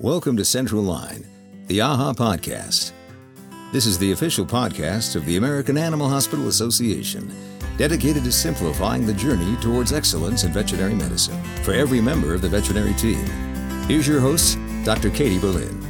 Welcome to Central Line, the AAHA podcast. This is the official podcast of the American Animal Hospital Association, dedicated to simplifying the journey towards excellence in veterinary medicine for every member of the veterinary team. Here's your host, Dr. Katie Berlin.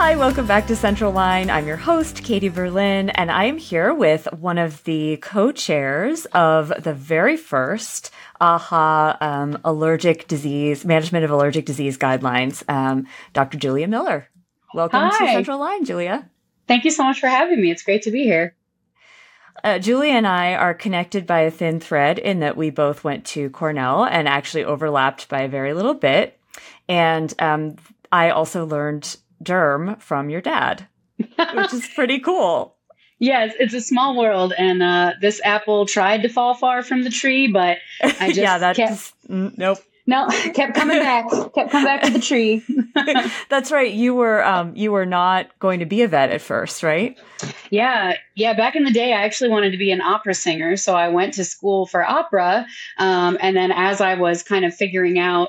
Hi, welcome back to Central Line. I'm your host, Katie Berlin, and I am here with one of the co chairs of the very first AAHA um, allergic disease, management of allergic disease guidelines, um, Dr. Julia Miller. Welcome Hi. to Central Line, Julia. Thank you so much for having me. It's great to be here. Uh, Julia and I are connected by a thin thread in that we both went to Cornell and actually overlapped by a very little bit. And um, I also learned derm from your dad, which is pretty cool. Yes, it's a small world, and uh, this apple tried to fall far from the tree, but I just yeah, that's kept, nope. no, kept coming back, kept coming back to the tree. That's right. You were um you were not going to be a vet at first, right? yeah, yeah. Back in the day, I actually wanted to be an opera singer, so I went to school for opera, um, and then as I was kind of figuring out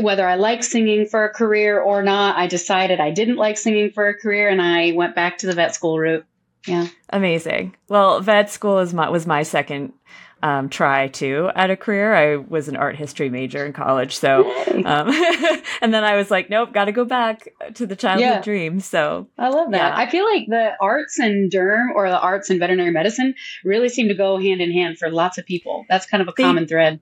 whether I like singing for a career or not, I decided I didn't like singing for a career, and I went back to the vet school route. Yeah. Amazing. Well, vet school is my was my second um, try too at a career. I was an art history major in college, so um, and then I was like, nope, got to go back to the childhood Yeah. dream. So I love that. Yeah. I feel like the arts and derm or the arts and veterinary medicine really seem to go hand in hand for lots of people. That's kind of a They- common thread.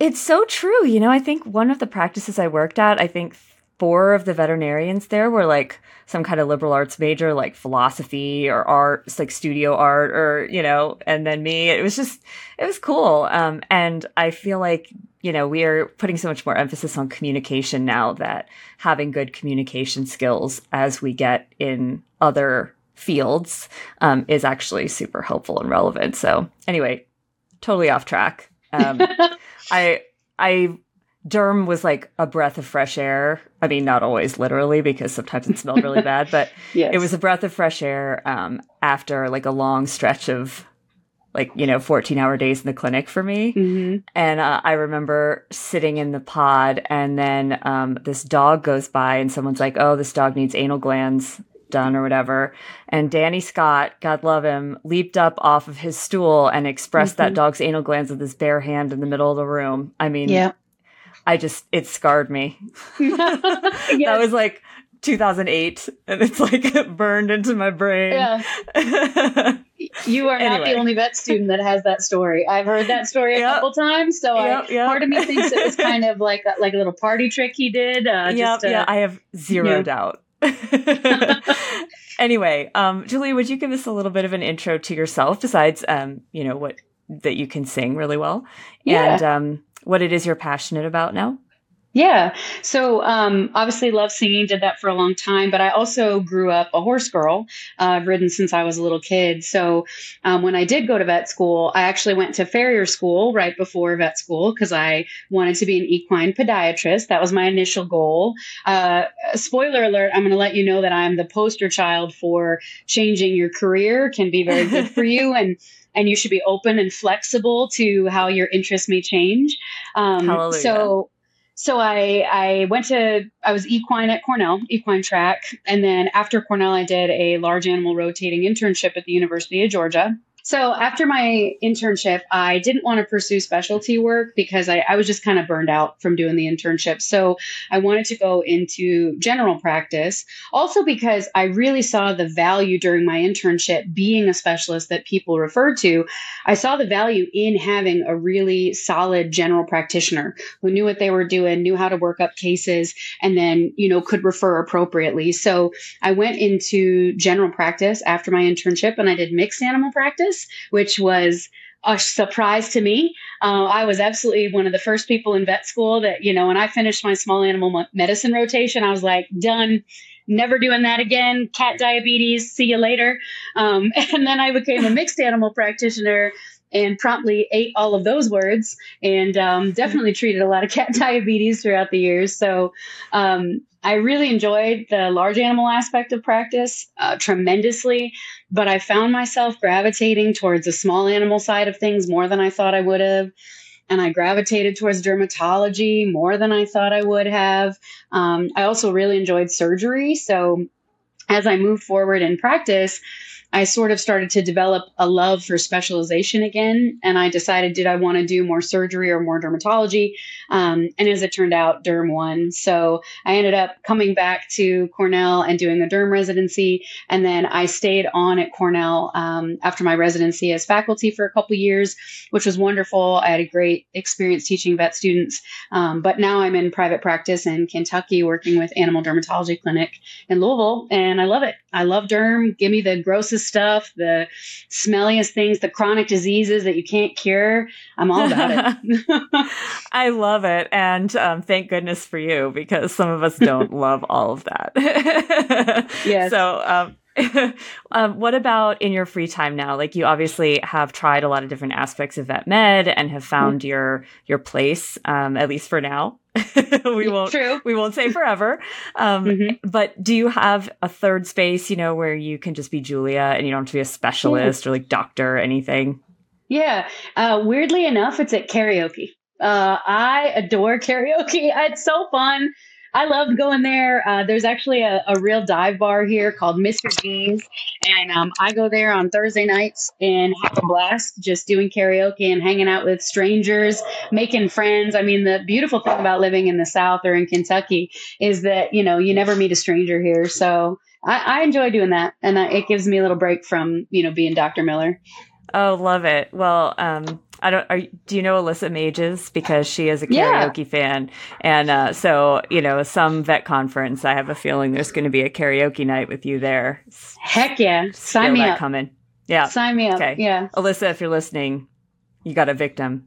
It's so true. You know, I think one of the practices I worked at, I think four of the veterinarians there were like some kind of liberal arts major, like philosophy or art, like studio art or, you know, and then me. It was just, it was cool. Um, and I feel like, you know, we are putting so much more emphasis on communication now that having good communication skills as we get in other fields um, is actually super helpful and relevant. So, anyway, totally off track. Um, I I derm was like a breath of fresh air. I mean, not always literally because sometimes it smelled really bad, but yes. it was a breath of fresh air um, after like a long stretch of like you know 14 hour days in the clinic for me hmm and uh, i remember sitting in the pod and then um, this dog goes by and someone's like oh this dog needs anal glands done or whatever and danny scott god love him leaped up off of his stool and expressed that Mhm. dog's anal glands with his bare hand in the middle of the room i mean Yeah. i just it scarred me that was like 2008 and it's like burned into my brain Yeah. You are not the only vet student that has that story. I've heard that story a Yep. couple times. So Yep, I, yep. part of me thinks it was kind of like a, like a little party trick he did. Uh, yeah, yeah, I have zero Yeah. doubt. anyway, um, Julia, would you give us a little bit of an intro to yourself, besides, um, you know, what that you can sing really well, Yeah. and um, what it is you're passionate about now? Yeah. So um, obviously love singing, did that for a long time, but I also grew up a horse girl. Uh, I've ridden since I was a little kid. So um, when I did go to vet school, I actually went to farrier school right before vet school because I wanted to be an equine podiatrist. That was my initial goal. Uh, spoiler alert, I'm going to let you know that I'm the poster child for changing your career can be very good for you and and you should be open and flexible to how your interests may change. Um, Hallelujah. so so I I went to I was equine at Cornell, equine track, and then after Cornell I did a large animal rotating internship at the University of Georgia. So after my internship, I didn't want to pursue specialty work because I, I was just kind of burned out from doing the internship. So I wanted to go into general practice. Also because I really saw the value during my internship being a specialist that people referred to. I saw the value in having a really solid general practitioner who knew what they were doing, knew how to work up cases, and then, you know, could refer appropriately. So I went into general practice after my internship and I did mixed animal practice, which was a surprise to me. Uh, I was absolutely one of the first people in vet school that, you know, when I finished my small animal medicine rotation, I was like, done. Never doing that again. Cat diabetes. See you later. Um, and then I became a mixed animal practitioner and promptly ate all of those words and um, definitely treated a lot of cat diabetes throughout the years. So um, I really enjoyed the large animal aspect of practice uh, tremendously, but I found myself gravitating towards the small animal side of things more than I thought I would have. and I gravitated towards dermatology more than I thought I would have. Um, I also really enjoyed surgery. So as I moved forward in practice, I sort of started to develop a love for specialization again. And I decided, did I want to do more surgery or more dermatology? Um, and as it turned out, derm won. So I ended up coming back to Cornell and doing a derm residency. And then I stayed on at Cornell um, after my residency as faculty for a couple years, which was wonderful. I had a great experience teaching vet students. Um, but now I'm in private practice in Kentucky working with Animal Dermatology Clinic in Louisville. And I love it. I love derm. Give me the grossest stuff, the smelliest things, the chronic diseases that you can't cure. I'm all about it. I love it. And um, thank goodness for you because some of us don't love all of that. yes. So, um, um, what about in your free time now? Like you obviously have tried a lot of different aspects of vet med and have found mm-hmm. your your place, um, at least for now. we won't True. we won't say forever. Um, mm-hmm. But do you have a third space, you know, where you can just be Julia and you don't have to be a specialist or like doctor or anything? Yeah. Uh, weirdly enough, it's at karaoke. Uh, I adore karaoke. It's so fun. I loved going there. Uh, there's actually a, a, real dive bar here called Mr. Jeans, and um, I go there on Thursday nights and have a blast just doing karaoke and hanging out with strangers, making friends. I mean, the beautiful thing about living in the South or in Kentucky is that you know you never meet a stranger here. So I, I enjoy doing that, and it gives me a little break from you know being Dr. Miller. Oh, love it. Well, um, I don't. Are, do you know Alyssa Mages because she is a karaoke yeah. fan, and uh, so you know some vet conference. I have a feeling there's going to be a karaoke night with you there. Heck yeah! Sign me up. Coming. Yeah. Sign me up. Okay. Yeah. Alyssa, if you're listening, you got a victim.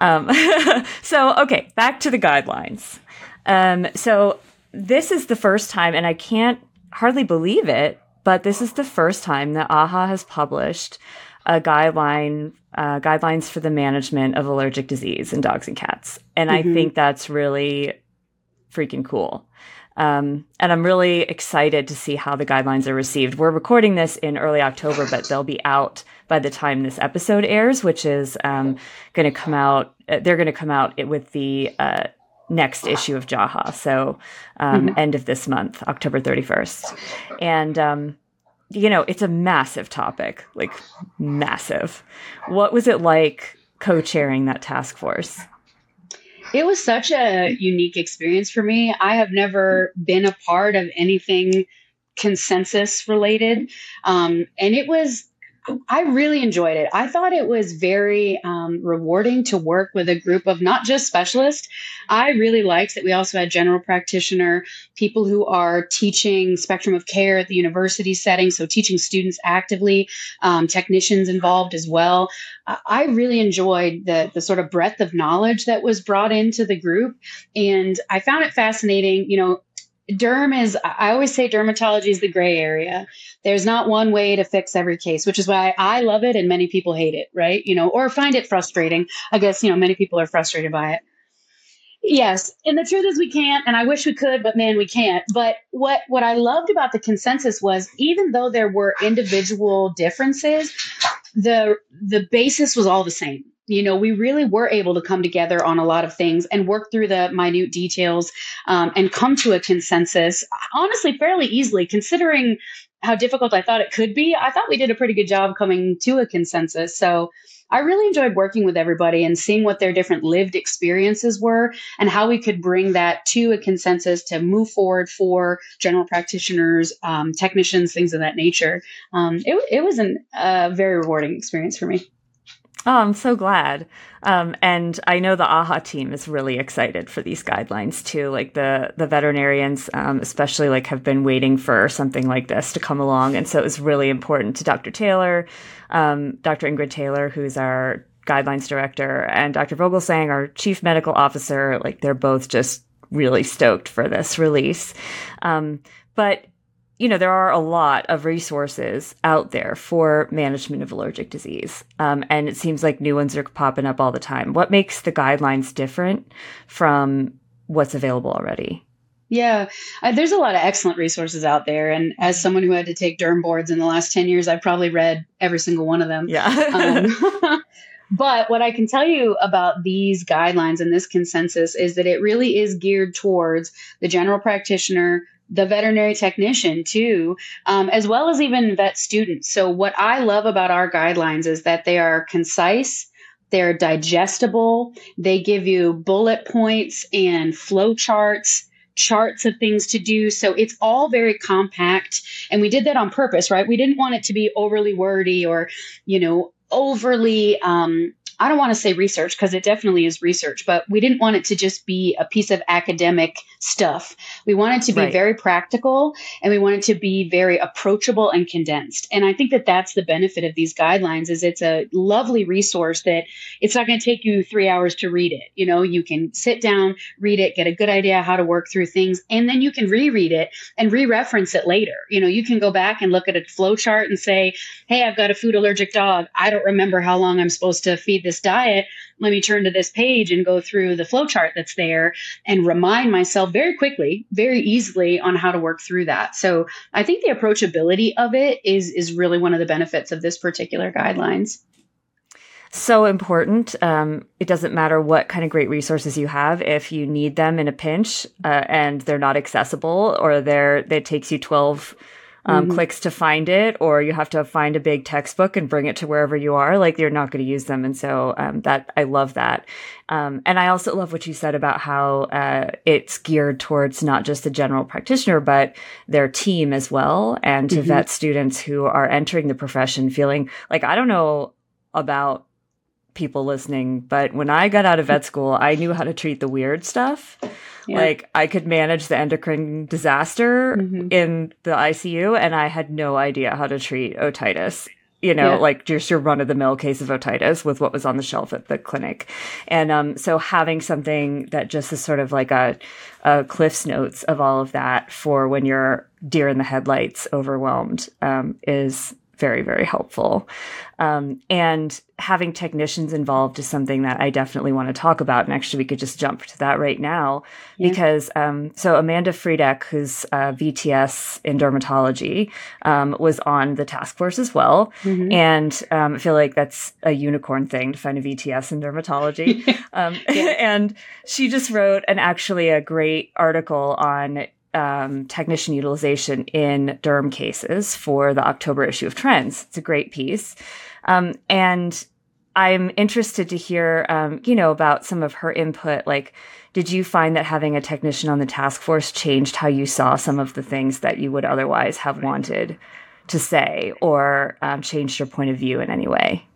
Um, so okay, back to the guidelines. Um, so this is the first time, and I can't hardly believe it, but this is the first time that AAHA has published a guideline uh, guidelines for the management of allergic disease in dogs and cats, and mm-hmm. I think that's really freaking cool. Um, and I'm really excited to see how the guidelines are received. We're recording this in early October, but they'll be out by the time this episode airs, which is um, going to come out. Uh, they're going to come out with the uh, next issue of JAAHA, so um, mm-hmm. end of this month, October 31st, and um, you know, it's a massive topic, like massive. What was it like co chairing that task force? It was such a unique experience for me. I have never been a part of anything consensus related. Um, and it was I really enjoyed it. I thought it was very um, rewarding to work with a group of not just specialists. I really liked that we also had general practitioner, people who are teaching spectrum of care at the university setting, so teaching students actively, um, technicians involved as well. I really enjoyed the the sort of breadth of knowledge that was brought into the group, and I found it fascinating. You know, derm is i always say dermatology is the gray area. There's not one way to fix every case which is why i love it and many people hate it right? You know or find it frustrating. I guess you know many people are frustrated by it. Yes and the truth is we can't and i wish we could but man we can't. But what what i loved about the consensus was even though there were individual differences the the basis was all the same you know, we really were able to come together on a lot of things and work through the minute details um, and come to a consensus, honestly, fairly easily, considering how difficult I thought it could be. I thought we did a pretty good job coming to a consensus. So I really enjoyed working with everybody and seeing what their different lived experiences were and how we could bring that to a consensus to move forward for general practitioners, um, technicians, things of that nature. Um, it, it was a uh, very rewarding experience for me. Oh, I'm so glad. Um, and I know the AAHA team is really excited for these guidelines too. Like the the veterinarians, um, especially, like have been waiting for something like this to come along, and so it was really important to Dr. Taylor, um, Dr. Ingrid Taylor, who's our guidelines director, and Dr. Vogelsang, our chief medical officer. Like they're both just really stoked for this release. Um, but you know, there are a lot of resources out there for management of allergic disease. Um, and it seems like new ones are popping up all the time. What makes the guidelines different from what's available already? Yeah, uh, there's a lot of excellent resources out there. And as someone who had to take derm boards in the last 10 years, I've probably read every single one of them. Yeah. um, but what I can tell you about these guidelines and this consensus is that it really is geared towards the general practitioner, the veterinary technician too, um, as well as even vet students. So what I love about our guidelines is that they are concise. They're digestible. They give you bullet points and flow charts charts of things to do. So it's all very compact. And we did that on purpose, right? We didn't want it to be overly wordy or, you know, overly um, I don't want to say research because it definitely is research, but we didn't want it to just be a piece of academic stuff. We wanted it to be right. very practical and we wanted it to be very approachable and condensed. And I think that that's the benefit of these guidelines is it's a lovely resource that it's not going to take you 3 hours to read it. You know, you can sit down, read it, get a good idea how to work through things, and then you can reread it and re-reference it later. You know, you can go back and look at a flow chart and say, "Hey, I've got a food allergic dog. I don't remember how long I'm supposed to feed this this diet, let me turn to this page and go through the flowchart that's there and remind myself very quickly, very easily on how to work through that. So I think the approachability of it is is really one of the benefits of this particular guidelines so important. Um, it doesn't matter what kind of great resources you have. If you need them in a pinch uh, and they're not accessible or they're, it takes you 12 um, mm-hmm. clicks to find it, or you have to find a big textbook and bring it to wherever you are. Like you're not going to use them, and so um, that I love that. Um, and I also love what you said about how uh, it's geared towards not just the general practitioner, but their team as well, and to mm-hmm. vet students who are entering the profession feeling like I don't know about people listening, but when I got out of vet school, I knew how to treat the weird stuff. Yeah. Like I could manage the endocrine disaster mm-hmm. in the ICU, and I had no idea how to treat otitis. You know, yeah. like just your run of the mill case of otitis with what was on the shelf at the clinic. And um, so having something that just is sort of like a, a Cliff's Notes of all of that for when you're deer in the headlights, overwhelmed, um, is very, very helpful. Um, and having technicians involved is something that I definitely want to talk about. And actually, we could just jump to that right now yeah. because um, so Amanda Friedeck, who's uh, VTS in dermatology, um, was on the task force as well. Mm-hmm. And um, I feel like that's a unicorn thing to find a VTS in dermatology. Um, yeah. and she just wrote an actually a great article on um, technician utilization in derm cases for the October issue of Trends. It's a great piece. Um, and I'm interested to hear, um, you know, about some of her input. Like, did you find that having a technician on the task force changed how you saw some of the things that you would otherwise have wanted to say or um, changed your point of view in any way?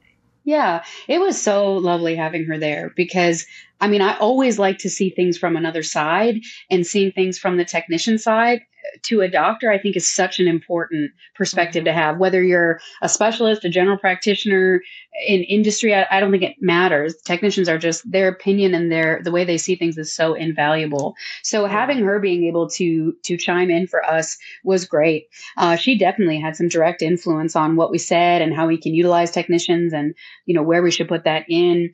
Yeah, it was so lovely having her there because I mean, I always like to see things from another side and seeing things from the technician side to a doctor, I think is such an important perspective to have. Whether you're a specialist, a general practitioner in industry, I, I, don't think it matters. Technicians are just their opinion and their the way they see things is so invaluable. So having her being able to to chime in for us was great. Uh, she definitely had some direct influence on what we said and how we can utilize technicians and you know where we should put that in.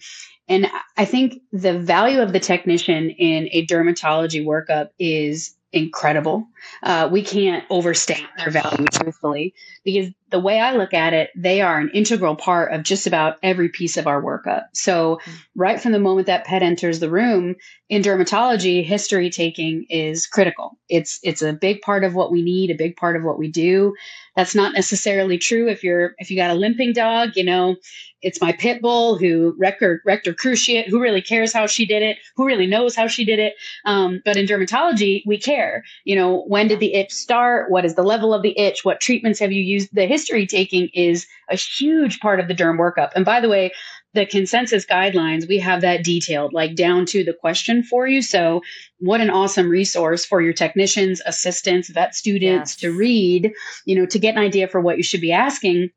And I think the value of the technician in a dermatology workup is incredible. Uh, we can't overstate their value, truthfully, because the way I look at it, they are an integral part of just about every piece of our workup. So, right from the moment that pet enters the room in dermatology, history taking is critical. It's it's a big part of what we need, a big part of what we do. That's not necessarily true if you're if you got a limping dog. You know, it's my pit bull who wrecked her cruciate. Who really cares how she did it? Who really knows how she did it? Um, but in dermatology, we care. You know, when did the itch start? What is the level of the itch? What treatments have you used? The history taking is a huge part of the derm workup. And by the way, the consensus guidelines, we have that detailed, like down to the question for you. So, what an awesome resource for your technicians, assistants, vet students yes. to read, you know, to get an idea for what you should be asking.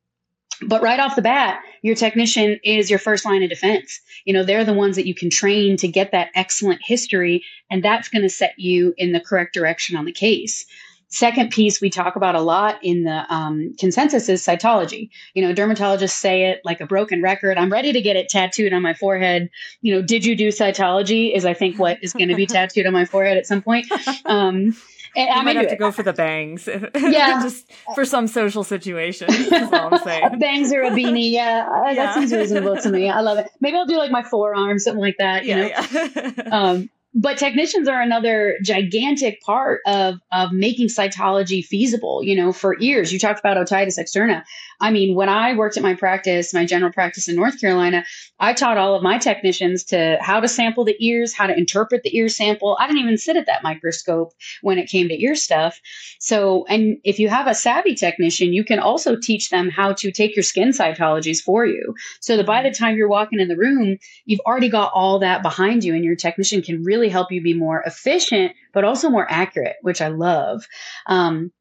But right off the bat, your technician is your first line of defense. You know, they're the ones that you can train to get that excellent history, and that's going to set you in the correct direction on the case. Second piece we talk about a lot in the um, consensus is cytology. You know, dermatologists say it like a broken record. I'm ready to get it tattooed on my forehead. You know, did you do cytology? Is I think what is going to be tattooed on my forehead at some point. Um, And I might have to go for the bangs. Yeah, just for some social situation. That's all I'm saying. bangs or a beanie. Yeah, yeah, that seems reasonable to me. I love it. Maybe I'll do like my forearm, something like that. You yeah, know. Yeah. um, but technicians are another gigantic part of of making cytology feasible you know for ears. You talked about otitis externa i mean when i worked at my practice my general practice in north carolina i taught all of my technicians to how to sample the ears how to interpret the ear sample. I didn't even sit at that microscope when it came to ear stuff. So and if you have a savvy technician you can also teach them how to take your skin cytologies for you. So that by the time you're walking in the room you've already got all that behind you and your technician can really really help you be more efficient, but also more accurate, which I love. Um,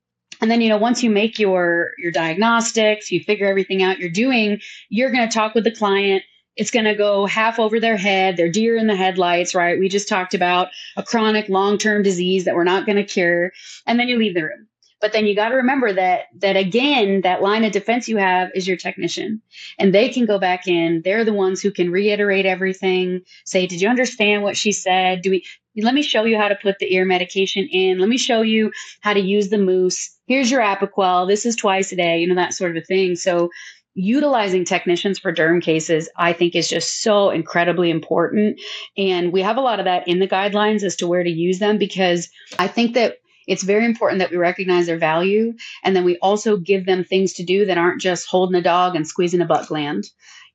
and then you know once you make your your diagnostics you figure everything out you're doing you're going to talk with the client it's going to go half over their head they're deer in the headlights right we just talked about a chronic long-term disease that we're not going to cure and then you leave the room but then you got to remember that that again, that line of defense you have is your technician, and they can go back in. They're the ones who can reiterate everything. Say, did you understand what she said? Do we? Let me show you how to put the ear medication in. Let me show you how to use the mousse. Here's your Apoquel. This is twice a day. You know that sort of a thing. So utilizing technicians for derm cases, I think is just so incredibly important. And we have a lot of that in the guidelines as to where to use them because I think that it's very important that we recognize their value and then we also give them things to do that aren't just holding a dog and squeezing a butt gland.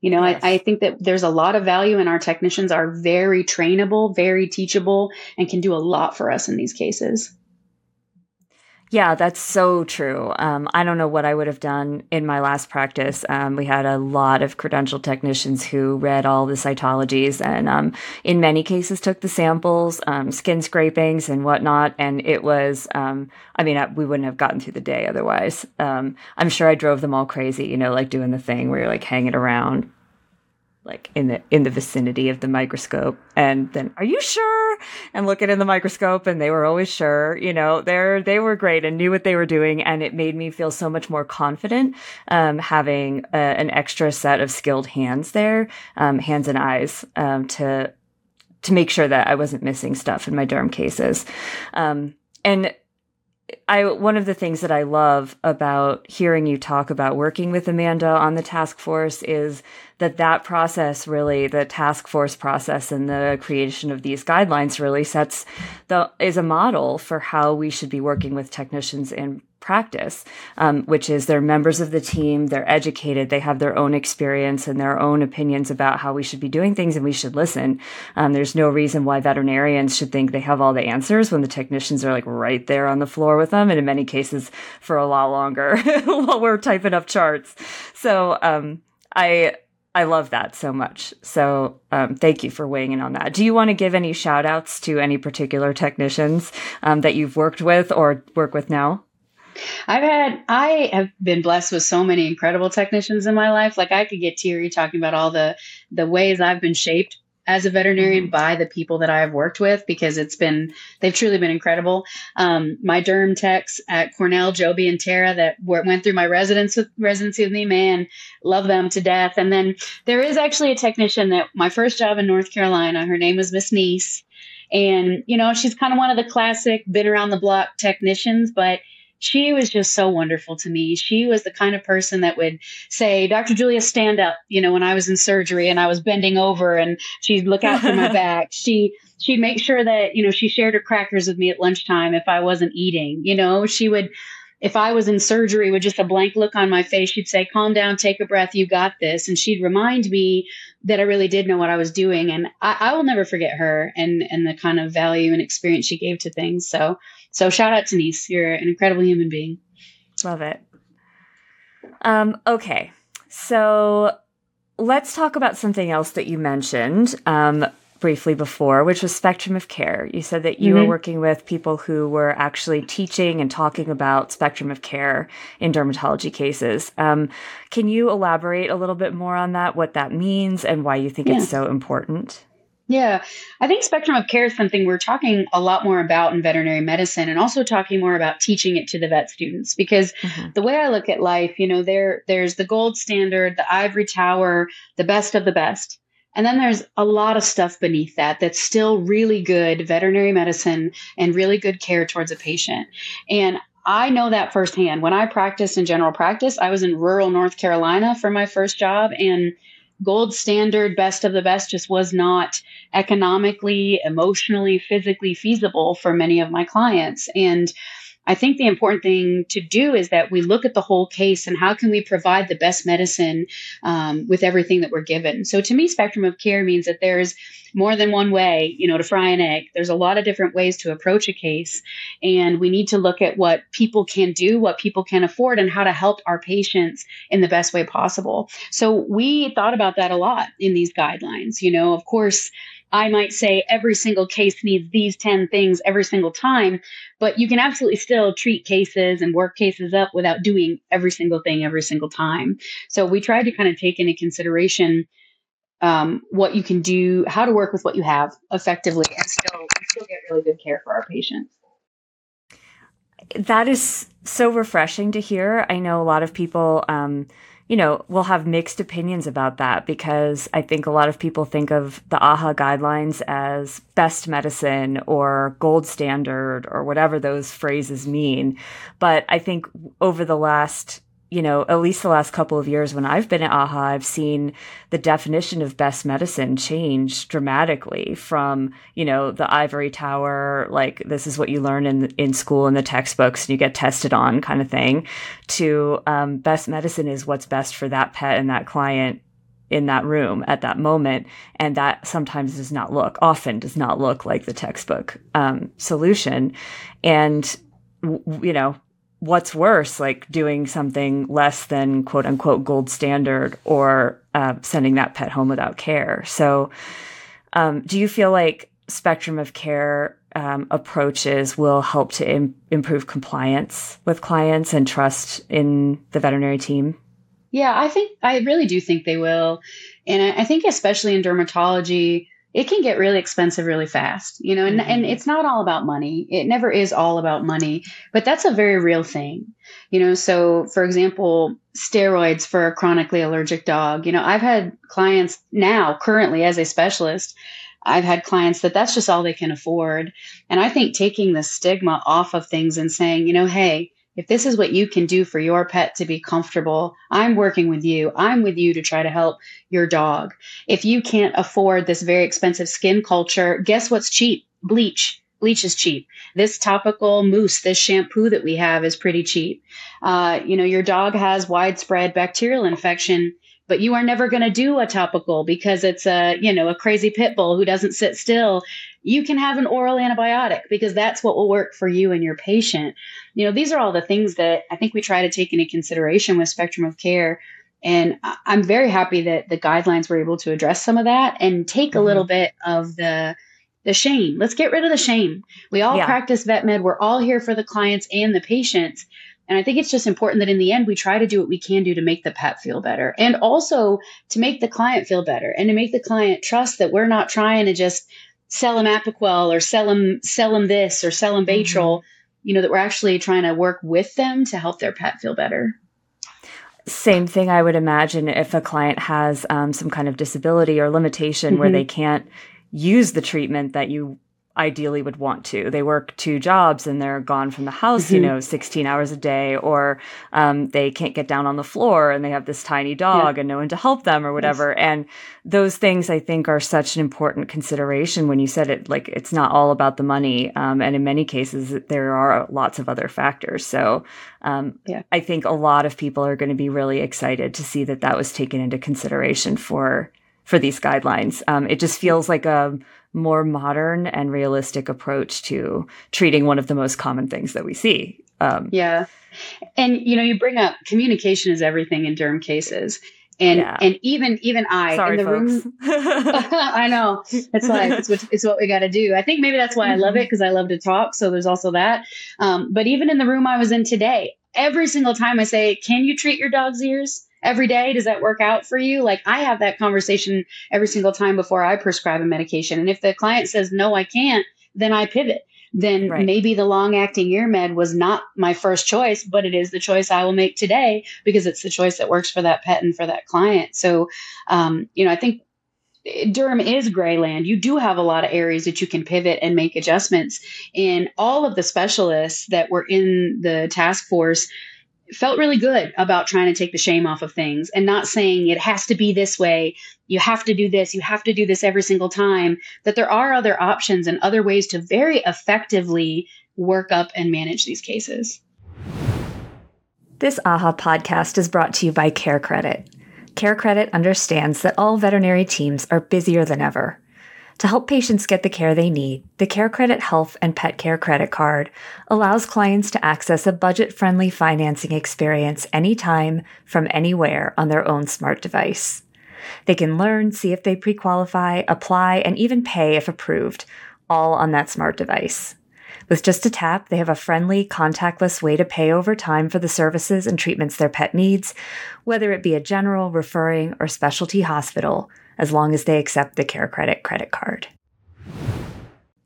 You know, yes. I, I think that there's a lot of value and our technicians are very trainable, very teachable, and can do a lot for us in these cases. Yeah, that's so true. Um, I don't know what I would have done in my last practice. Um, we had a lot of credential technicians who read all the cytologies and, um, in many cases, took the samples, um, skin scrapings and whatnot. And it was, um, I mean, we wouldn't have gotten through the day otherwise. Um, I'm sure I drove them all crazy, you know, like doing the thing where you're like hanging around like in the in the vicinity of the microscope and then are you sure and looking in the microscope and they were always sure you know they're they were great and knew what they were doing and it made me feel so much more confident um, having a, an extra set of skilled hands there um, hands and eyes um, to to make sure that I wasn't missing stuff in my derm cases. Um, and I one of the things that I love about hearing you talk about working with Amanda on the task force is that that process really the task force process and the creation of these guidelines really sets the is a model for how we should be working with technicians in practice, um, which is they're members of the team, they're educated, they have their own experience and their own opinions about how we should be doing things, and we should listen. Um, there's no reason why veterinarians should think they have all the answers when the technicians are like right there on the floor with them, and in many cases for a lot longer while we're typing up charts. So um, I. I love that so much. So um, thank you for weighing in on that. Do you want to give any shout outs to any particular technicians um, that you've worked with or work with now? I've had, I have been blessed with so many incredible technicians in my life. Like I could get teary talking about all the the ways I've been shaped as a veterinarian mm-hmm. by the people that I have worked with because it's been they've truly been incredible. Um, my derm techs at Cornell, Joby and Tara, that went through my residence with, residency with me, man, love them to death. And then there is actually a technician that my first job in North Carolina. Her name was Miss Neese, and you know she's kind of one of the classic been around the block technicians, but she was just so wonderful to me. She was the kind of person that would say, Dr. Julia, stand up, you know, when I was in surgery and I was bending over and she'd look out for my back. She she'd make sure that, you know, she shared her crackers with me at lunchtime if I wasn't eating. You know, she would if I was in surgery with just a blank look on my face, she'd say, Calm down, take a breath, you got this. And she'd remind me that I really did know what I was doing. And I, I will never forget her and and the kind of value and experience she gave to things. So so shout out to Denise. You're an incredible human being. Love it. Um, okay. So let's talk about something else that you mentioned um, briefly before, which was spectrum of care. You said that you mm-hmm. were working with people who were actually teaching and talking about spectrum of care in dermatology cases. Um, can you elaborate a little bit more on that, what that means, and why you think yeah. it's so important? Yeah, I think spectrum of care is something we're talking a lot more about in veterinary medicine and also talking more about teaching it to the vet students because mm-hmm. the way I look at life, you know, there there's the gold standard, the ivory tower, the best of the best. And then there's a lot of stuff beneath that that's still really good veterinary medicine and really good care towards a patient. And I know that firsthand. When I practiced in general practice, I was in rural North Carolina for my first job and gold standard best of the best just was not economically, emotionally, physically feasible for many of my clients. And I think the important thing to do is that we look at the whole case and how can we provide the best medicine um, with everything that we're given. So to me, spectrum of care means that there's more than one way, you know, to fry an egg. There's a lot of different ways to approach a case, and we need to look at what people can do, what people can afford, and how to help our patients in the best way possible. So we thought about that a lot in these guidelines. You know, of course I might say every single case needs these 10 things every single time, but you can absolutely still treat cases and work cases up without doing every single thing every single time. So we tried to kind of take into consideration um, what you can do, how to work with what you have effectively and still, still get really good care for our patients. That is so refreshing to hear. I know a lot of people, um, you know, will have mixed opinions about that because I think a lot of people think of the AAHA guidelines as best medicine or gold standard or whatever those phrases mean. But I think over the last you know, at least the last couple of years when I've been at AAHA, I've seen the definition of best medicine change dramatically from, you know, the ivory tower, like this is what you learn in in school in the textbooks and you get tested on kind of thing, to um, best medicine is what's best for that pet and that client in that room at that moment. And that sometimes does not look, often does not look like the textbook um, solution. And, you know, what's worse, like doing something less than quote unquote gold standard or uh, sending that pet home without care. So, um, do you feel like spectrum of care um, approaches will help to Im- improve compliance with clients and trust in the veterinary team? Yeah, I think I really do think they will. And I, I think, especially in dermatology, it can get really expensive really fast, you know, and, mm-hmm. and it's not all about money. It never is all about money, but that's a very real thing, you know. So, for example, steroids for a chronically allergic dog, you know, I've had clients now, currently as a specialist, I've had clients that that's just all they can afford. And I think taking the stigma off of things and saying, you know, hey, if this is what you can do for your pet to be comfortable, I'm working with you. I'm with you to try to help your dog. If you can't afford this very expensive skin culture, guess what's cheap? Bleach. Bleach is cheap. This topical mousse, this shampoo that we have is pretty cheap. Uh, you know, your dog has widespread bacterial infection but you are never going to do a topical because it's a you know a crazy pit bull who doesn't sit still. You can have an oral antibiotic because that's what will work for you and your patient. You know these are all the things that i think we try to take into consideration with spectrum of care. And i'm very happy that the guidelines were able to address some of that and take a little mm-hmm. bit of the the shame. Let's get rid of the shame. We all yeah. practice vet med. We're all here for the clients and the patients and I think it's just important that in the end, we try to do what we can do to make the pet feel better and also to make the client feel better and to make the client trust that we're not trying to just sell them Apoquel or sell them, sell them this or sell them Baytril, mm-hmm. you know, that we're actually trying to work with them to help their pet feel better. Same thing, I would imagine if a client has um, some kind of disability or limitation mm-hmm. where they can't use the treatment that you ideally would want to. They work two jobs and they're gone from the house, mm-hmm. you know, 16 hours a day, or um, they can't get down on the floor and they have this tiny dog yeah. and no one to help them or whatever. Yes. And those things I think are such an important consideration when you said it, like it's not all about the money. Um, and in many cases, there are lots of other factors. So um, yeah. I think a lot of people are going to be really excited to see that that was taken into consideration for for these guidelines. Um, it just feels like a more modern and realistic approach to treating one of the most common things that we see. Um, yeah. And you know, you bring up communication is everything in derm cases. And yeah. and even even I Sorry, in the folks. room I know. It's like it's what it's what we gotta do. I think maybe that's why I love it because I love to talk. So there's also that. Um, but even in the room I was in today, every single time I say, Can you treat your dog's ears? Every day? Does that work out for you? Like I have that conversation every single time before I prescribe a medication. And if the client says, no, I can't, then I pivot. Then right. maybe the long acting ear med was not my first choice, but it is the choice I will make today because it's the choice that works for that pet and for that client. So, um, you know, I think derm is gray land. You do have a lot of areas that you can pivot and make adjustments. And all of the specialists that were in the task force felt really good about trying to take the shame off of things and not saying it has to be this way. You have to do this. You have to do this every single time. That there are other options and other ways to very effectively work up and manage these cases. This AAHA podcast is brought to you by Care Credit. Care Credit understands that all veterinary teams are busier than ever. To help patients get the care they need, the Care Credit Health and Pet Care Credit Card allows clients to access a budget friendly financing experience anytime from anywhere on their own smart device. They can learn, see if they pre qualify, apply, and even pay if approved, all on that smart device. With just a tap, they have a friendly, contactless way to pay over time for the services and treatments their pet needs, whether it be a general, referring, or specialty hospital, as long as they accept the Care Credit credit card.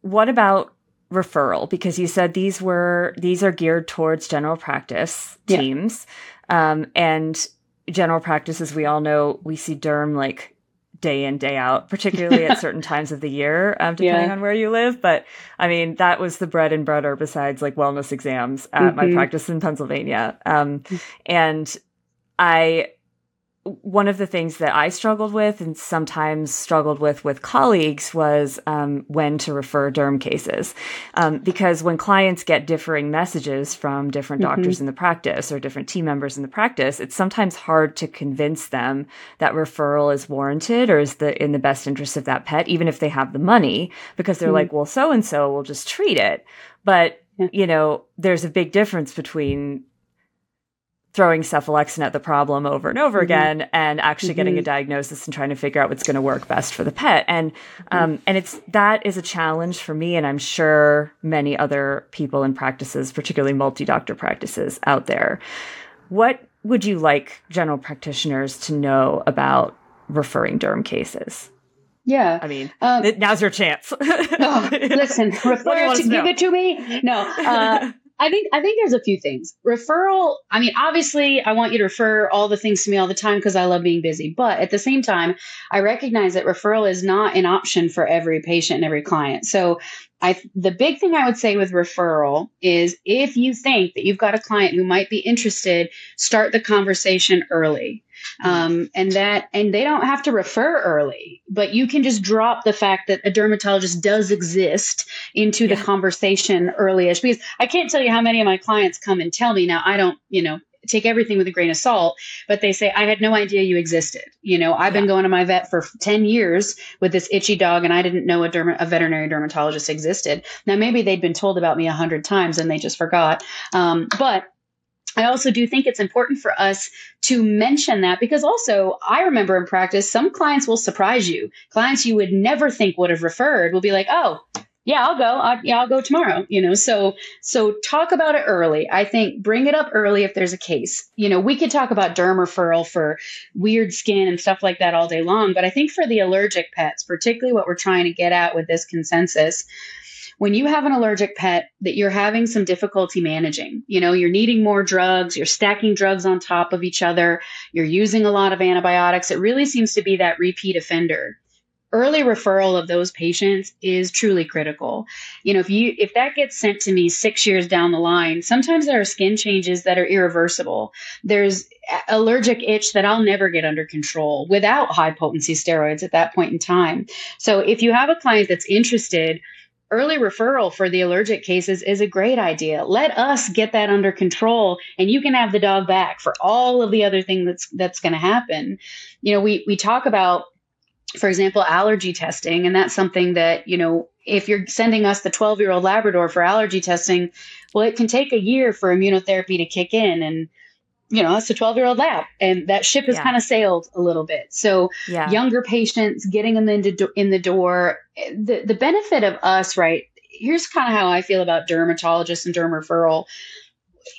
What about referral? Because you said these were these are geared towards general practice teams, yeah. um, and general practices we all know, we see derm like day in day out particularly at certain times of the year um, depending yeah. on where you live but i mean that was the bread and butter besides like wellness exams at mm-hmm. my practice in pennsylvania um, and i one of the things that I struggled with and sometimes struggled with with colleagues was um, when to refer derm cases. Um, because when clients get differing messages from different mm-hmm. doctors in the practice or different team members in the practice, it's sometimes hard to convince them that referral is warranted or is the in the best interest of that pet, even if they have the money, because they're mm-hmm. like, well, so and so will just treat it. But you know, there's a big difference between throwing cephalexin at the problem over and over mm-hmm. again and actually mm-hmm. getting a mm-hmm. diagnosis and trying to figure out what's going to work best for the pet and um, and it's that is a challenge for me and i'm sure many other people in practices particularly multi-doctor practices out there what would you like general practitioners to know about referring derm cases yeah. I mean, um, now's your chance. oh, listen, refer to, give it to me. No, uh, I think I think there's a few things. Referral, I mean, obviously I want you to refer all the things to me all the time because I love being busy. But at the same time, I recognize that referral is not an option for every patient and every client. So I the big thing I would say with referral is if you think that you've got a client who might be interested, start the conversation early. Um, and that and they don't have to refer early but you can just drop the fact that a dermatologist does exist into yeah. the conversation early-ish because i can't tell you how many of my clients come and tell me now i don't you know take everything with a grain of salt, but they say, I had no idea you existed. You know, I've yeah. been going to my vet for 10 years with this itchy dog and I didn't know a, derma- a veterinary dermatologist existed. Now, maybe they'd been told about me a hundred times and they just forgot. Um, but I also do think it's important for us to mention that because also I remember in practice, some clients will surprise you. Clients you would never think would have referred will be like, oh, yeah, I'll go. I'll, yeah, I'll go tomorrow. You know, so so talk about it early. I think bring it up early if there's a case. You know, we could talk about derm referral for weird skin and stuff like that all day long, but I think for the allergic pets, particularly what we're trying to get at with this consensus, when you have an allergic pet that you're having some difficulty managing, you know, you're needing more drugs, you're stacking drugs on top of each other, you're using a lot of antibiotics, it really seems to be that repeat offender early referral of those patients is truly critical. You know, if you if that gets sent to me 6 years down the line, sometimes there are skin changes that are irreversible. There's allergic itch that I'll never get under control without high potency steroids at that point in time. So if you have a client that's interested early referral for the allergic cases is a great idea. Let us get that under control and you can have the dog back for all of the other things that's that's going to happen. You know, we we talk about for example, allergy testing and that's something that, you know, if you're sending us the 12-year-old labrador for allergy testing, well it can take a year for immunotherapy to kick in and you know, it's a 12 year old lab and that ship has yeah. kind of sailed a little bit. So yeah. younger patients getting them into in the door, the, the benefit of us, right? Here's kind of how I feel about dermatologists and derm referral.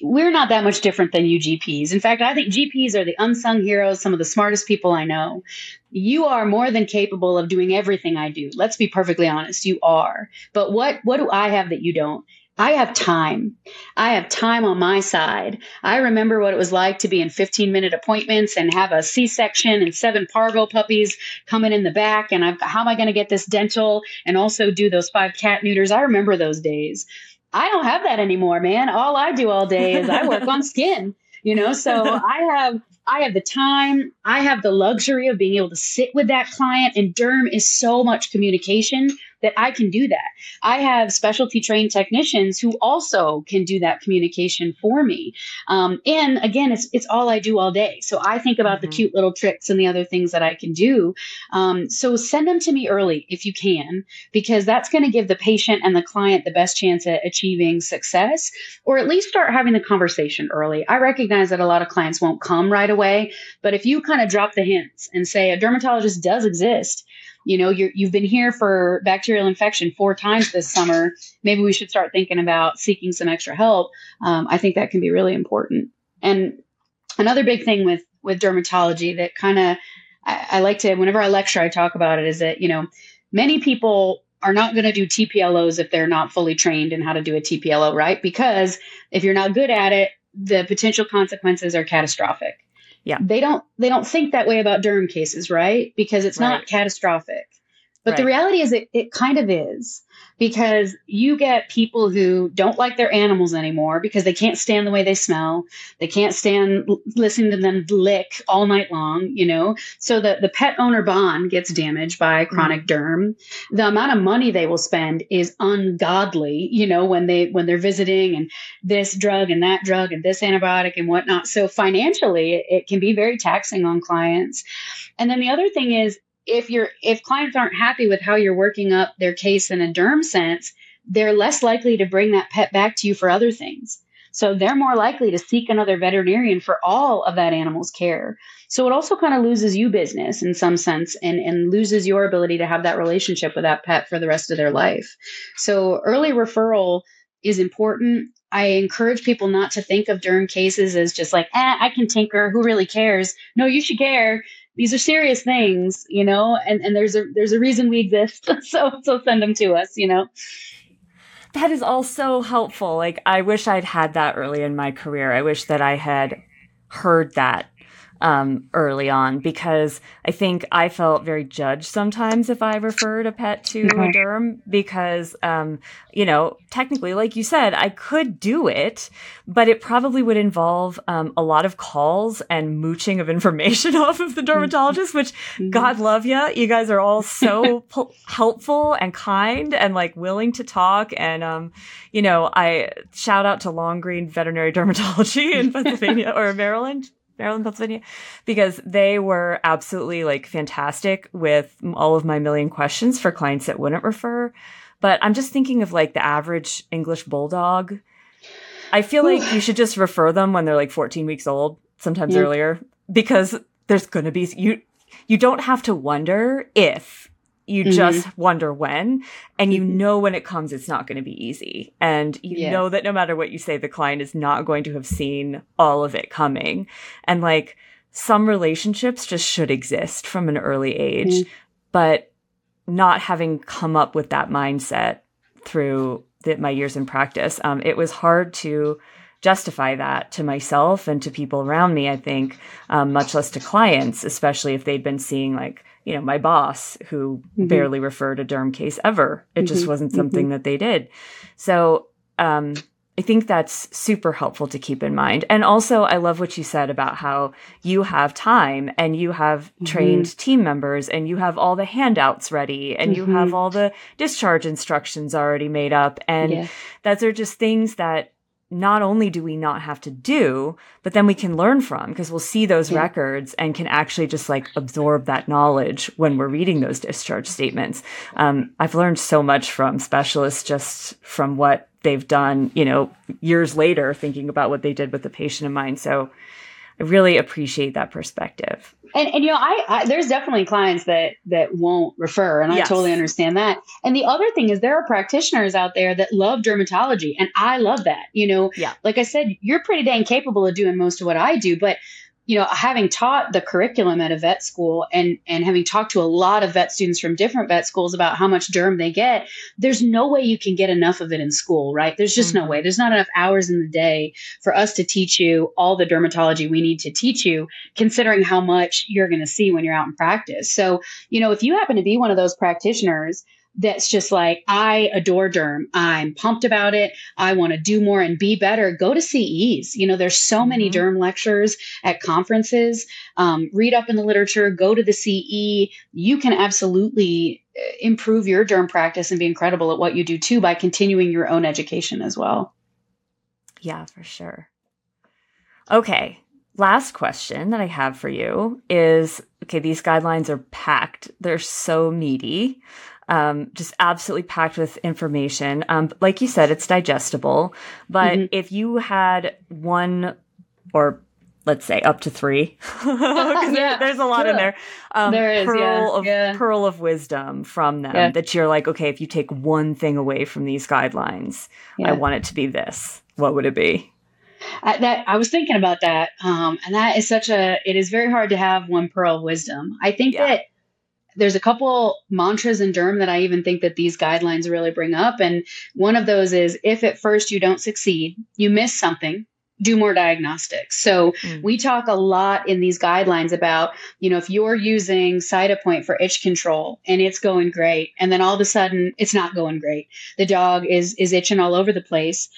We're not that much different than you GPs. In fact, I think GPs are the unsung heroes, some of the smartest people I know. You are more than capable of doing everything I do. Let's be perfectly honest, you are. But what what do I have that you don't? I have time. I have time on my side. I remember what it was like to be in 15 minute appointments and have a C section and seven parvo puppies coming in the back. And I've, how am I going to get this dental and also do those five cat neuters? I remember those days. I don't have that anymore, man. All I do all day is I work on skin, you know, so I have I have the time, I have the luxury of being able to sit with that client and derm is so much communication that I can do that. I have specialty trained technicians who also can do that communication for me. Um, and again, it's, it's all I do all day. So I think about mm-hmm. the cute little tricks and the other things that I can do. Um, so send them to me early if you can, because that's going to give the patient and the client the best chance at achieving success, or at least start having the conversation early. I recognize that a lot of clients won't come right away, but if you kind of drop the hints and say a dermatologist does exist, you know you you've been here for bacterial infection four times this summer. Maybe we should start thinking about seeking some extra help. Um, i think that can be really important. And another big thing with with dermatology that kind of I, I like to whenever i lecture i talk about it is that you know many people are not going to do TPLOs if they're not fully trained in how to do a TPLO, right? Because if you're not good at it, the potential consequences are catastrophic yeah they don't they don't think that way about derm cases right because it's right. not catastrophic but right. the reality is it, it kind of is because you get people who don't like their animals anymore because they can't stand the way they smell. They can't stand listening to them lick all night long, you know? So the, the pet owner bond gets damaged by chronic mm. derm. The amount of money they will spend is ungodly, you know, when they, when they're visiting and this drug and that drug and this antibiotic and whatnot. So financially, it, it can be very taxing on clients. And then the other thing is if you're if clients aren't happy with how you're working up their case in a derm sense, they're less likely to bring that pet back to you for other things. So they're more likely to seek another veterinarian for all of that animal's care. So it also kind of loses you business in some sense and, and loses your ability to have that relationship with that pet for the rest of their life. So early referral is important. I encourage people not to think of derm cases as just like, eh, I can tinker. Who really cares? No, you should care these are serious things, you know, and, and there's a there's a reason we exist. so so send them to us, you know. That is all so helpful. Like I wish I'd had that early in my career. I wish that I had heard that um, early on because I think I felt very judged sometimes if I referred a pet to mm-hmm. a derm because, um, you know, technically, like you said, I could do it, but it probably would involve um, a lot of calls and mooching of information off of the mm-hmm. dermatologist, which mm-hmm. God love you. You guys are all so helpful and kind and like willing to talk. And, um, you know, I shout out to Long Green Veterinary Dermatology in Pennsylvania or Maryland. Maryland, Pennsylvania, because they were absolutely like fantastic with all of my million questions for clients that wouldn't refer. But I'm just thinking of like the average English bulldog. I feel like you should just refer them when they're like 14 weeks old, sometimes yeah. earlier, because there's going to be you you don't have to wonder if you mm-hmm. just wonder when and you mm-hmm. know when it comes it's not going to be easy and you yes. know that no matter what you say the client is not going to have seen all of it coming and like some relationships just should exist from an early age mm-hmm. but not having come up with that mindset through the, my years in practice um, it was hard to justify that to myself and to people around me i think um, much less to clients especially if they'd been seeing like you know, my boss who mm-hmm. barely referred a derm case ever. It mm-hmm. just wasn't something mm-hmm. that they did. So, um, I think that's super helpful to keep in mind. And also, I love what you said about how you have time and you have mm-hmm. trained team members and you have all the handouts ready and you have mm-hmm. all the discharge instructions already made up. And yeah. those are just things that not only do we not have to do, but then we can learn from because we'll see those yeah. records and can actually just like absorb that knowledge when we're reading those discharge statements. Um, I've learned so much from specialists just from what they've done, you know, years later, thinking about what they did with the patient in mind. So I really appreciate that perspective. And, and you know, I, I, there's definitely clients that that won't refer, and I yes. totally understand that. And the other thing is, there are practitioners out there that love dermatology, and I love that. You know, yeah. like I said, you're pretty dang capable of doing most of what I do, but you know, having taught the curriculum at a vet school and and having talked to a lot of vet students from different vet schools about how much derm they get, there's no way you can get enough of it in school, right? There's just mm-hmm. no way. There's not enough hours in the day for us to teach you all the dermatology we need to teach you, considering how much you're going to see when you're out in practice. So, you know, if you happen to be one of those practitioners that's just like, I adore derm. I'm pumped about it. I want to do more and be better. Go to CEs. You know, there's so mm-hmm. many derm lectures at conferences. Um, read up in the literature, go to the CE. You can absolutely uh, improve your derm practice and be incredible at what you do too by continuing your own education as well. Yeah, for sure. Okay. Last question that I have for you is okay, these guidelines are packed. They're so meaty um, just absolutely packed with information. Um, like you said, it's digestible. But mm-hmm. if you had one or let's say up to three yeah, there's a lot in there um, there is pearl yeah, of yeah. pearl of wisdom from them that you're like okay if you take one thing away from these guidelines i want it to be this what would it be I, that I was thinking about that, um, and that is such a. It is very hard to have one pearl of wisdom. I think that there's a couple mantras in derm that I even think that these guidelines really bring up. And one of those is if at first you don't succeed, you miss something, do more diagnostics. So mm. we talk a lot in these guidelines about, you know, if you're using Cytopoint for itch control and it's going great, and then all of a sudden it's not going great. The dog is is itching all over the place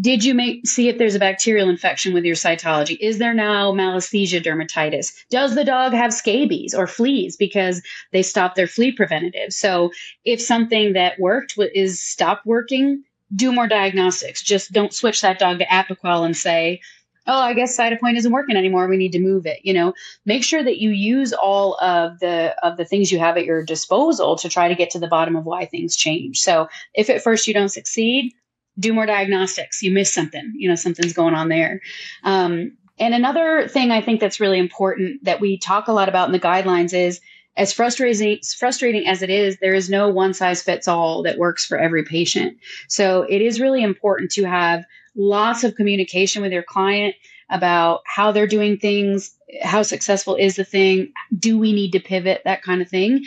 did you make see if there's a bacterial infection with your cytology? Is there now malassezia dermatitis? Does the dog have scabies or fleas? Because they stopped their flea preventative. So if something that worked is stopped working do more diagnostics. Just don't switch that dog to apoquel and say oh i guess cytopoint isn't working anymore. We need to move it. You know make sure that you use all of the of the things you have at your disposal to try to get to the bottom of why things change. So if at first you don't succeed do more diagnostics. You miss something, you know, something's going on there. Um, and another thing I think that's really important that we talk a lot about in the guidelines is as frustrating frustrating as it is, there is no one size fits all that works for every patient. So it is really important to have lots of communication with your client about how they're doing things, how successful is the thing, do we need to pivot, that kind of thing.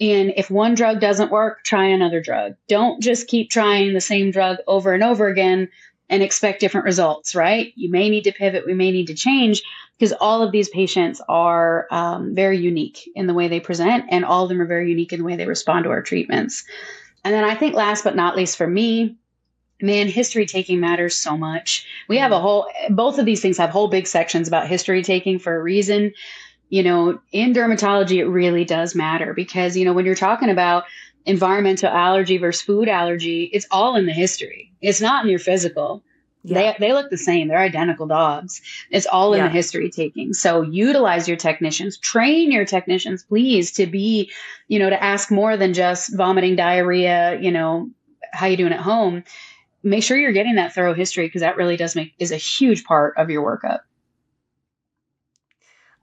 And if one drug doesn't work, try another drug. Don't just keep trying the same drug over and over again and expect different results, right? You may need to pivot, we may need to change because all of these patients are um, very unique in the way they present, and all of them are very unique in the way they respond to our treatments. And then I think, last but not least, for me, man, history taking matters so much. We have a whole, both of these things have whole big sections about history taking for a reason you know, in dermatology, it really does matter because, you know, when you're talking about environmental allergy versus food allergy, it's all in the history. It's not in your physical. Yeah. They, they look the same. They're identical dogs. It's all in yeah. the history taking. So utilize your technicians, train your technicians, please, to be, you know, to ask more than just vomiting, diarrhea, you know, how you doing at home. Make sure you're getting that thorough history because that really does make is a huge part of your workup.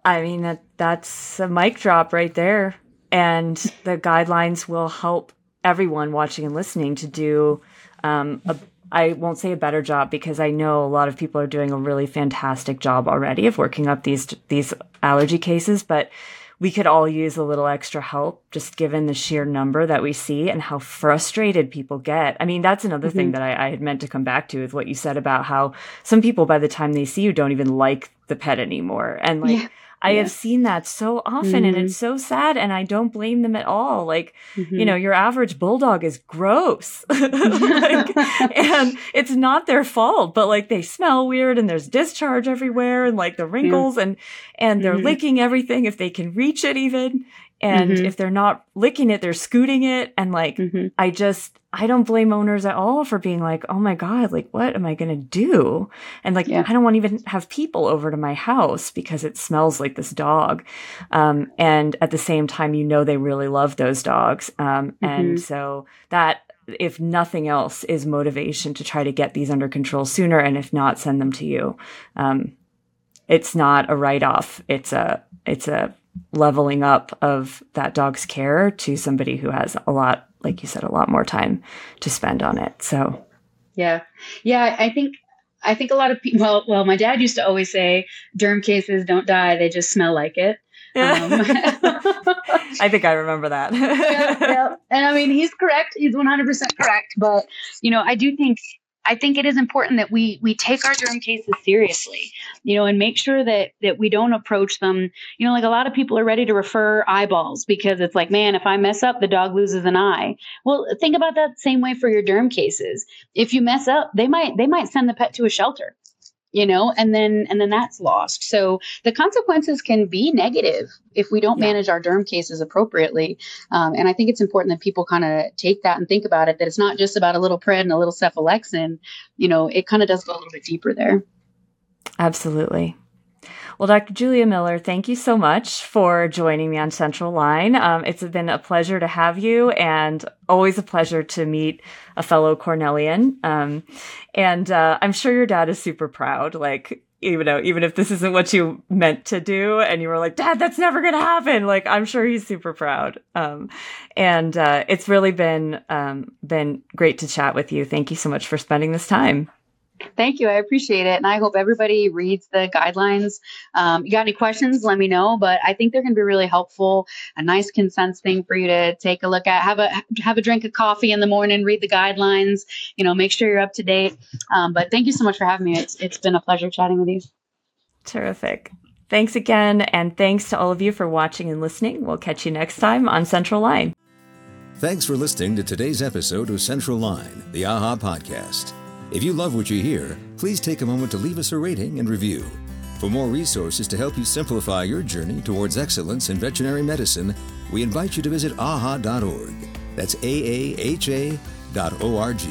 I mean that that's a mic drop right there. And the guidelines will help everyone watching and listening to do um, a I won't say a better job because I know a lot of people are doing a really fantastic job already of working up these these allergy cases, but we could all use a little extra help just given the sheer number that we see and how frustrated people get. I mean, that's another mm-hmm. thing that I, I, had meant to come back to with what you said about how some people by the time they see you don't even like the pet anymore. And like yeah. I yeah. have seen that so often mm-hmm. and it's so sad and I don't blame them at all. Like, mm-hmm. you know, your average bulldog is gross. like, and it's not their fault, but like they smell weird and there's discharge everywhere and like the wrinkles yeah. and and they're mm-hmm. licking everything if they can reach it even. And mm-hmm. if they're not licking it, they're scooting it. And like, mm-hmm. I just, I don't blame owners at all for being like, oh my God, like, what am I going to do? And like, yeah. I don't want to even have people over to my house because it smells like this dog. Um, and at the same time, you know, they really love those dogs. Um, mm-hmm. and so that, if nothing else, is motivation to try to get these under control sooner. And if not, send them to you. Um, it's not a write off. It's a, it's a leveling up of that dog's care to somebody who has a lot, like you said, a lot more time to spend on it. So, yeah. Yeah. I think I think a lot of people, well, well, my dad used to always say, derm cases don't die, they just smell like it. Um, I think I remember that. yeah, yeah. And I mean, he's correct. He's 100% correct. But, you know, I do think I think it is important that we we take our derm cases seriously, you know, and make sure that that we don't approach them. You know, like a lot of people are ready to refer eyeballs because it's like, man, if I mess up, the dog loses an eye. Well, think about that same way for your derm cases. If you mess up, they might they might send the pet to a shelter you know and then and then that's lost. So the consequences can be negative if we don't yeah. manage our derm cases appropriately. Um, and i think it's important that people kind of take that and think about it that it's not just about a little pred and a little cephalexin. You know it kind of does go a little bit deeper there. Absolutely well, Dr. Julia Miller, thank you so much for joining me on Central Line. Um, it's been a pleasure to have you and always a pleasure to meet a fellow Cornellian. Um, and uh, I'm sure your dad is super proud. Like, even though, even if this isn't what you meant to do and you were like, Dad, that's never going to happen. Like, I'm sure he's super proud. Um, and uh, it's really been, um, been great to chat with you. Thank you so much for spending this time. Thank you. I appreciate it. And I hope everybody reads the guidelines. Um, you got any questions, let me know. But I think they're going to be really helpful. A nice consensus thing for you to take a look at. Have a have a drink of coffee in the morning, read the guidelines, you know, make sure you're up to date. Um, but thank you so much for having me. It's it's been a pleasure chatting with you. Terrific. Thanks again. And thanks to all of you for watching and listening. We'll catch you next time on Central Line. Thanks for listening to today's episode of Central Line, the AAHA podcast. If you love what you hear, please take a moment to leave us a rating and review. For more resources to help you simplify your journey towards excellence in veterinary medicine, we invite you to visit aaha.org. That's A A H A dot O R G.